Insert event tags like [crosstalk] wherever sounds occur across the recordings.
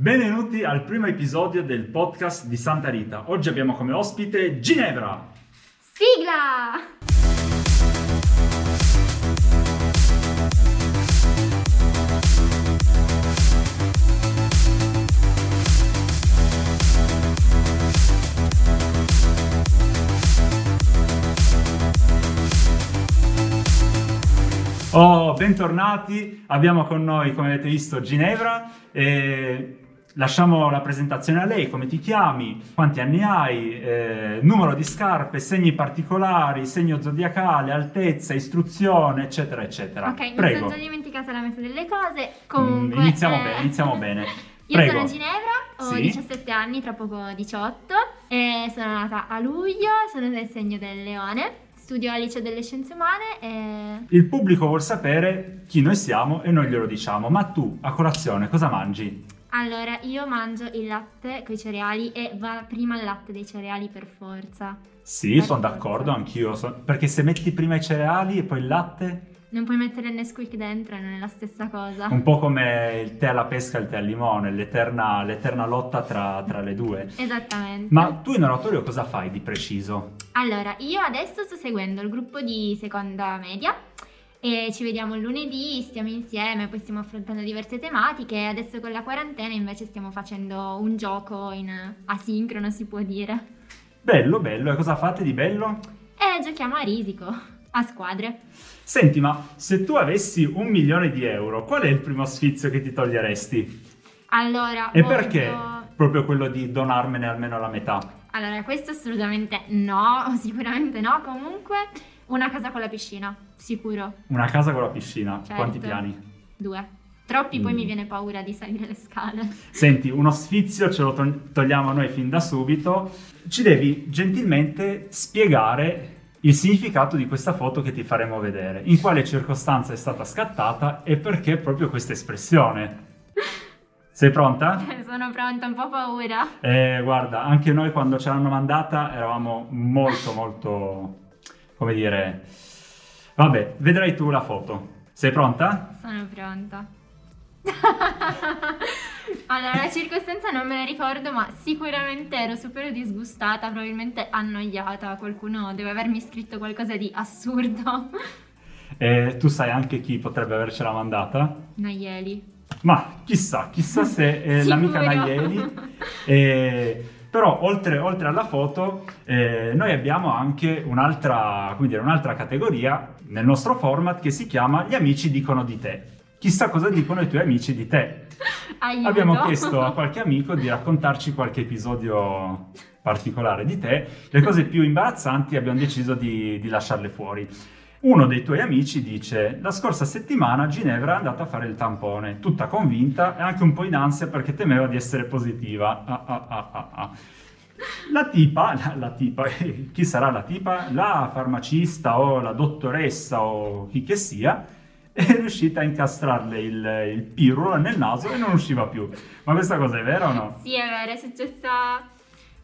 Benvenuti al primo episodio del podcast di Santa Rita. Oggi abbiamo come ospite Ginevra. Sigla! Oh, bentornati. Abbiamo con noi, come avete visto, Ginevra. E lasciamo la presentazione a lei, come ti chiami, quanti anni hai, eh, numero di scarpe, segni particolari, segno zodiacale, altezza, istruzione, eccetera, eccetera. Ok, mi Prego. sono già dimenticata la metà delle cose. Mm, Comunque. iniziamo eh, bene, iniziamo bene. [laughs] Io Prego. sono Ginevra, ho Sì. 17 anni, tra poco 18. E sono nata a luglio, sono del segno del leone. Studio al liceo delle scienze umane e. Il pubblico vuol sapere chi noi siamo e noi glielo diciamo. Ma tu, a colazione, cosa mangi? Allora, io mangio il latte con i cereali e va prima il latte dei cereali per forza. Sì, Per sono forza. d'accordo, anch'io. so- perché se metti prima i cereali e poi il latte, Non puoi mettere il Nesquik dentro non è la stessa cosa. un po' come il tè alla pesca e il tè al limone, l'eterna, l'eterna lotta tra, tra le due. Esattamente. Ma tu in oratorio cosa fai di preciso? Allora, io adesso sto seguendo il gruppo di seconda media e ci vediamo lunedì, stiamo insieme, poi stiamo affrontando diverse tematiche. Adesso con la quarantena invece stiamo facendo un gioco in asincrono, si può dire. Bello, bello. E cosa fate di bello? E giochiamo a risico, a squadre. Senti, ma se tu avessi un milione di euro, qual è il primo sfizio che ti toglieresti? Allora, E voglio- perché proprio quello di donarmene almeno la metà? Allora, questo assolutamente no, [laughs] sicuramente no. Comunque, una casa con la piscina, sicuro. Una casa con la piscina. Certo. Quanti piani? Due. Troppi, poi Mm. mi viene paura di salire le scale. Senti, uno sfizio ce lo to- togliamo noi fin da subito. Ci devi gentilmente spiegare il significato di questa foto che ti faremo vedere. In quale circostanza è stata scattata e perché proprio questa espressione. Sei pronta? [laughs] Sono pronta, un po' paura. Eh, guarda, anche noi quando ce l'hanno mandata eravamo molto, molto, come dire... Vabbè, vedrai tu la foto. Sei pronta? Sono pronta. [laughs] allora, la circostanza non me la ricordo, ma sicuramente ero super disgustata, probabilmente annoiata. Qualcuno deve avermi scritto qualcosa di assurdo. [laughs] E tu sai anche chi potrebbe avercela mandata? Naieli. Ma chissà, chissà se [laughs] l'amica. Naieli. Eh, però oltre, oltre alla foto eh, noi abbiamo anche un'altra, dire, un'altra categoria nel nostro format che si chiama Gli amici dicono di te. Chissà cosa dicono i tuoi amici di te. [laughs] Aiuto. Abbiamo chiesto a qualche amico di raccontarci qualche episodio particolare di te. Le cose più imbarazzanti abbiamo deciso di, di lasciarle fuori. Uno dei tuoi amici dice: La scorsa settimana Ginevra è andata a fare il tampone, tutta convinta e anche un po' in ansia perché temeva di essere positiva. Ah, ah, ah, ah, ah. La tipa, la, la tipa, [laughs] chi sarà la tipa? La farmacista o la dottoressa o chi che sia, è riuscita a incastrarle il, il pirulo nel naso e non usciva più. Ma questa cosa è vera o no? Sì, è vero, è successa.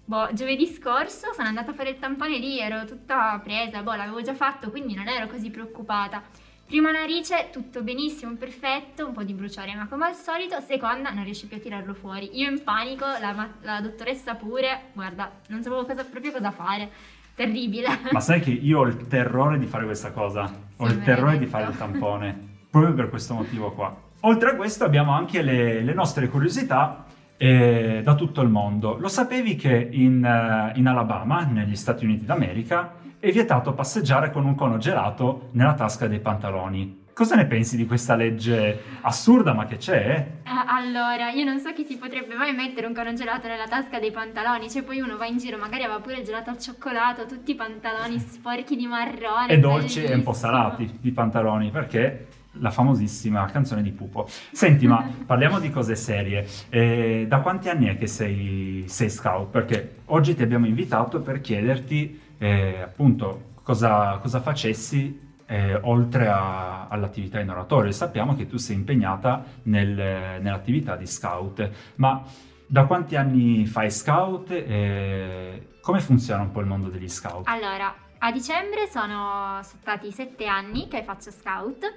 Boh, giovedì scorso sono andata a fare il tampone lì, ero tutta presa, boh, l'avevo già fatto, quindi non ero così preoccupata. Prima narice, tutto benissimo, perfetto, un po' di bruciore, ma come al solito, seconda, non riesci più a tirarlo fuori. Io in panico, la, la dottoressa pure, guarda, non sapevo cosa- proprio cosa fare. Terribile. Ma sai che io ho il [laughs] terrore di fare questa cosa? Ho Sì, il me terrore di fare il tampone, proprio per questo motivo qua. Oltre a questo abbiamo anche le, le nostre curiosità eh, da tutto il mondo. Lo sapevi che in, eh, in Alabama, negli Stati Uniti d'America, è vietato passeggiare con un cono gelato nella tasca dei pantaloni? Cosa ne pensi di questa legge assurda ma che c'è? Eh, Allora, io non so chi si potrebbe mai mettere un cono gelato nella tasca dei pantaloni, cioè poi uno va in giro, magari aveva pure il gelato al cioccolato, tutti i pantaloni sporchi di marrone. e dolci e un po' salati i pantaloni perché la famosissima canzone di Pupo. Senti, ma [laughs] parliamo di cose serie. Eh, da quanti anni è che sei, sei scout? Perché oggi ti abbiamo invitato per chiederti eh, appunto cosa, cosa facessi eh, oltre a- all'attività in oratorio. Sappiamo che tu sei impegnata nel- nell'attività di scout, ma da quanti anni fai scout? e come funziona un po' il mondo degli scout? Allora, a dicembre sono stati sette anni che faccio scout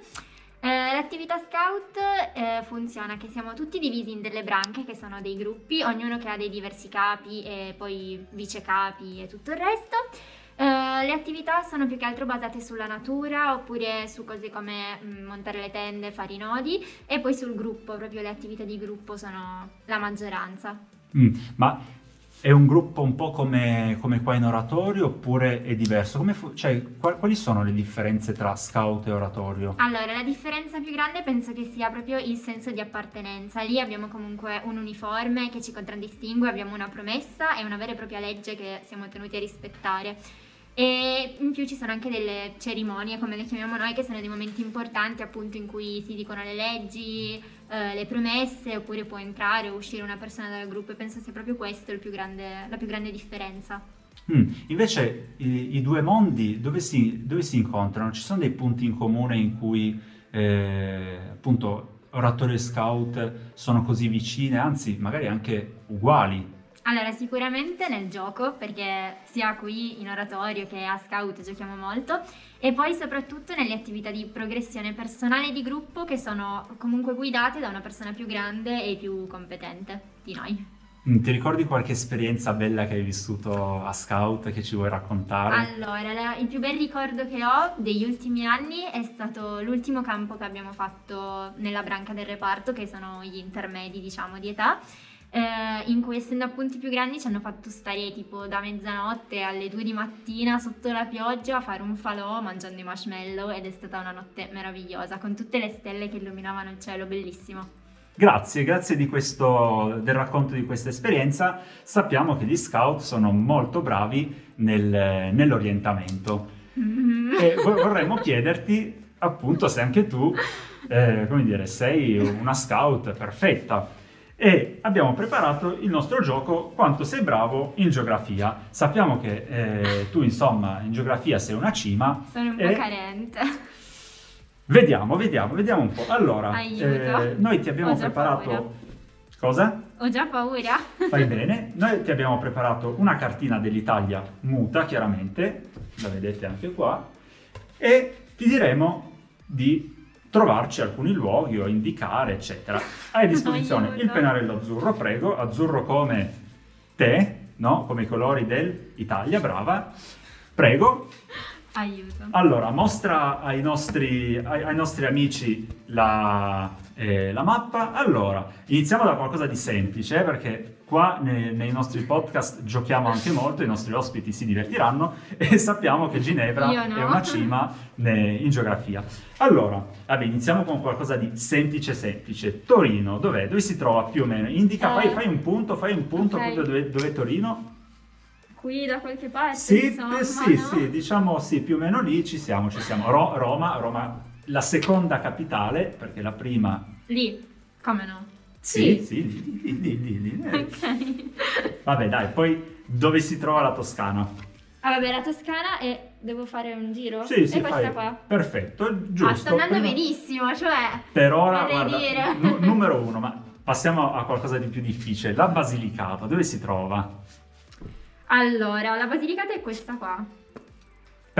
Eh, l'attività scout eh, funziona che siamo tutti divisi in delle branche che sono dei gruppi, ognuno che ha dei diversi capi e poi vice capi e tutto il resto. Eh, le attività sono più che altro basate sulla natura oppure su cose come mm, montare le tende, fare i nodi e poi sul gruppo, proprio le attività di gruppo sono la maggioranza. Mm, ma è un gruppo un po' come, come qua in oratorio oppure è diverso? Fu- cioè, qual- quali sono le differenze tra scout e oratorio? Allora, la differenza più grande penso che sia proprio il senso di appartenenza. Lì abbiamo comunque un uniforme che ci contraddistingue, abbiamo una promessa e una vera e propria legge che siamo tenuti a rispettare. E in più ci sono anche delle cerimonie, come le chiamiamo noi, che sono dei momenti importanti appunto in cui si dicono le leggi, eh, le promesse, oppure può entrare o uscire una persona dal gruppo e penso sia proprio questa la più grande differenza. Mm, Invece i, i due mondi dove si, dove si incontrano? Ci sono dei punti in comune in cui eh, appunto oratorio e scout sono così vicine, anzi magari anche uguali? Allora, sicuramente nel gioco, perché sia qui in oratorio che a scout giochiamo molto, e poi soprattutto nelle attività di progressione personale e di gruppo che sono comunque guidate da una persona più grande e più competente di noi. Mm, Ti ricordi qualche esperienza bella che hai vissuto a scout che ci vuoi raccontare? Allora, la- il più bel ricordo che ho degli ultimi anni è stato l'ultimo campo che abbiamo fatto nella branca del reparto, che sono gli intermedi, diciamo, di età. Eh, in cui essendo appunto i più grandi ci hanno fatto stare tipo da mezzanotte alle 2 di mattina sotto la pioggia a fare un falò mangiando i marshmallow ed è stata una notte meravigliosa con tutte le stelle che illuminavano il cielo, bellissimo. Grazie, grazie di questo, del racconto di questa esperienza. Sappiamo che gli scout sono molto bravi nel- nell'orientamento e vo- vorremmo chiederti appunto se anche tu, eh, come dire, sei una scout perfetta. E abbiamo preparato il nostro gioco Quanto sei bravo in geografia. Sappiamo che eh, tu, insomma, in geografia sei una cima. Sono un po' e carente. Vediamo, vediamo, vediamo un po'. Allora, eh, noi ti abbiamo preparato. paura. Cosa? Ho già paura. Fai [laughs] bene. Noi ti abbiamo preparato una cartina dell'Italia muta, chiaramente, la vedete anche qua, e ti diremo di trovarci alcuni luoghi o indicare, eccetera. Hai a disposizione il pennarello azzurro, prego, azzurro come te, no? Come i colori dell'Italia, brava. Prego. Aiuto. Allora, mostra ai nostri, ai, ai nostri amici la, eh, la mappa. Allora, iniziamo da qualcosa di semplice, eh, perché qua ne- nei nostri podcast giochiamo anche molto, i nostri ospiti si divertiranno [laughs] e sappiamo che Ginevra no. è una cima ne- in geografia. Allora, vabbè, iniziamo con qualcosa di semplice semplice. Torino, dov'è? Dove si trova più o meno? Indica, Eh. fai, fai un punto, fai un punto Ok. proprio dove, dove è Torino. Qui da qualche parte, Sì, insomma, eh, sì, no? sì, diciamo sì, più o meno lì ci siamo, ci siamo. Ro- Roma, Roma, la seconda capitale, perché la prima... Lì, come no? Sì, Sì. sì, lì, lì, lì, lì, lì. Ok. [laughs] Vabbè, dai, poi dove si trova la Toscana? Ah, vabbè, la Toscana e devo fare un giro? Sì, sì, E questa fai. qua? Perfetto, giusto. ah, sta andando Prima- benissimo, cioè... Per ora, guarda, nu- numero uno, ma passiamo a qualcosa di più difficile. La Basilicata, dove si trova? Allora, la Basilicata è questa qua.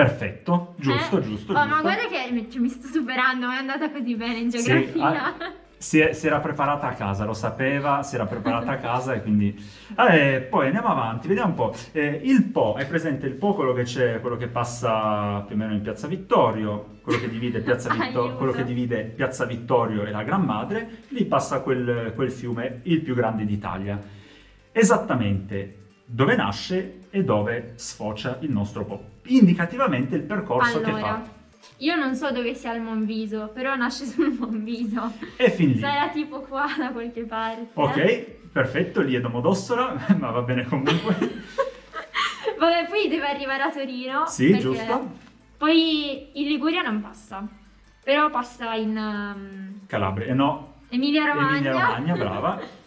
Perfetto, giusto, Eh? giusto, Oh, giusto. ma guarda che mi, cioè, mi sto superando, è andata così bene in Sì, geografia. ah, si, è- si era preparata a casa, lo sapeva, si era preparata a [laughs] casa e quindi... Eh, poi andiamo avanti, vediamo un po'. Eh, il Po, è presente il Po, quello che c'è, quello che passa più o meno in Piazza Vittorio, quello che divide Piazza, [laughs] Vitto- Aiuto. quello che divide Piazza Vittorio e la Gran Madre, lì passa quel, quel fiume, il più grande d'Italia. Esattamente dove nasce e dove sfocia il nostro Po. Indicativamente il percorso che fa. allora, io non so dove sia il Monviso, però nasce sul Monviso. E fin lì. Sarà tipo qua da qualche parte. Ok, perfetto, lì è Domodossola, [laughs] ma va bene comunque. [laughs] Vabbè, poi deve arrivare a Torino. Sì, giusto. Poi in Liguria non passa, però passa in um, Calabria, eh no, Emilia Romagna. Emilia Romagna, brava. [laughs]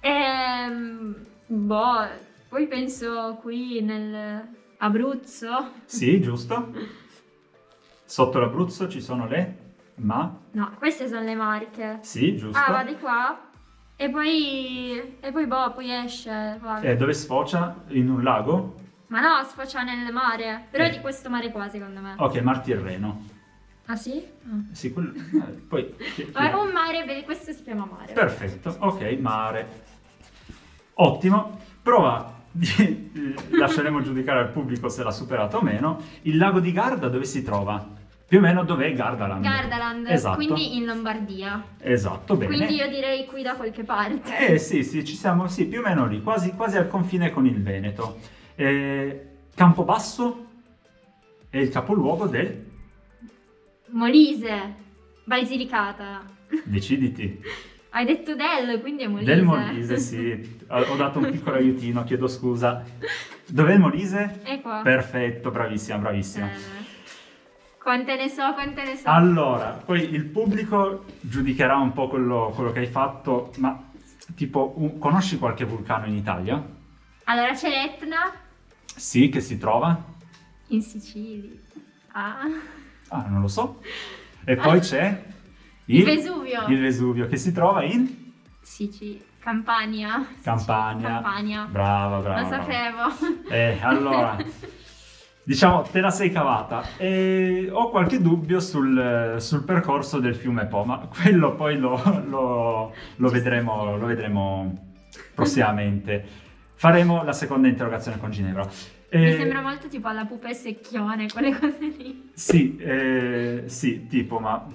Ehm, boh, poi penso qui nel Abruzzo. Sì, giusto. Sotto l'Abruzzo ci sono le ma? No, queste sono le Marche. Sì, giusto. Ah, va di qua. E poi, e poi boh, poi esce. vabbè. Eh, dove sfocia? In un lago? Ma no, sfocia nel mare. Però Eh. è di questo mare qua, secondo me. Ok, Mar Tirreno. Ah sì? Ah. Sì, quello... eh, poi... [laughs] chi- un mare, vedi, questo si chiama mare. Perfetto, ok, mare. Ottimo. Prova, lasceremo giudicare al pubblico se l'ha superato o meno. Il lago di Garda dove si trova? Più o meno dov'è Gardaland? Gardaland, Esatto. quindi in Lombardia. Esatto, bene. Quindi io direi qui da qualche parte. Eh sì, sì, ci siamo, sì, più o meno lì, quasi, quasi al confine con il Veneto. Eh, Campobasso è il capoluogo del... Molise, Basilicata. Deciditi. [laughs] Hai detto del, quindi è Molise. Del Molise, sì. Ho dato un piccolo aiutino, chiedo scusa. Dov'è il Molise? È qua. Perfetto, bravissima, bravissima. Eh, quante ne so, quante ne so. Allora, poi il pubblico giudicherà un po' quello, quello che hai fatto, ma tipo, un- conosci qualche vulcano in Italia? Allora c'è l'Etna Sì, che si trova? in Sicilia. Ah. Ah, non lo so. E poi [laughs] c'è Il Vesuvio. Il Vesuvio, che si trova in Sicilia. Campania. Campania. Campania. Brava, brava. Lo brava. sapevo. Eh, allora, [laughs] diciamo, te la sei cavata. E ho qualche dubbio sul, sul percorso del fiume Po, ma quello poi lo, lo- lo vedremo, lo vedremo prossimamente. Faremo la seconda interrogazione con Ginevra. Mi Eh, sembra molto tipo alla pupa e secchione, quelle cose lì. Sì, eh, sì, tipo, ma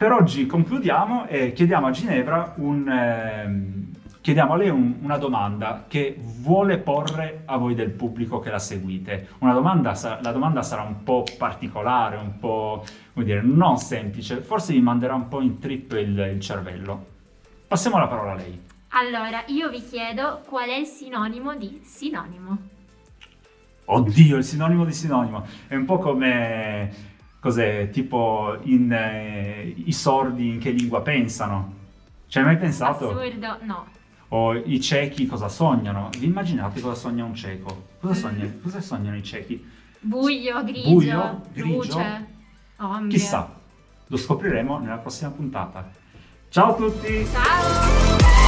per oggi concludiamo e chiediamo a Ginevra un... ehm, chiediamo a lei un- una domanda che vuole porre a voi del pubblico che la seguite. Una domanda, la domanda sarà un po' particolare, un po', come dire, non semplice, forse vi manderà un po' in trip il, il cervello. Passiamo la parola a lei. Allora, io vi chiedo qual è il sinonimo di sinonimo. Oddio, il sinonimo di sinonimo. È un po' come, cos'è, tipo in, eh, i sordi in che lingua pensano. Ci hai mai pensato? Assurdo, no. O i ciechi cosa sognano? Vi immaginate cosa sogna un cieco? Cosa, sogna- cosa sognano i ciechi? Buio, grigio, Buio, grigio. luce, ombra. Chissà, lo scopriremo nella prossima puntata. Ciao a tutti! Ciao!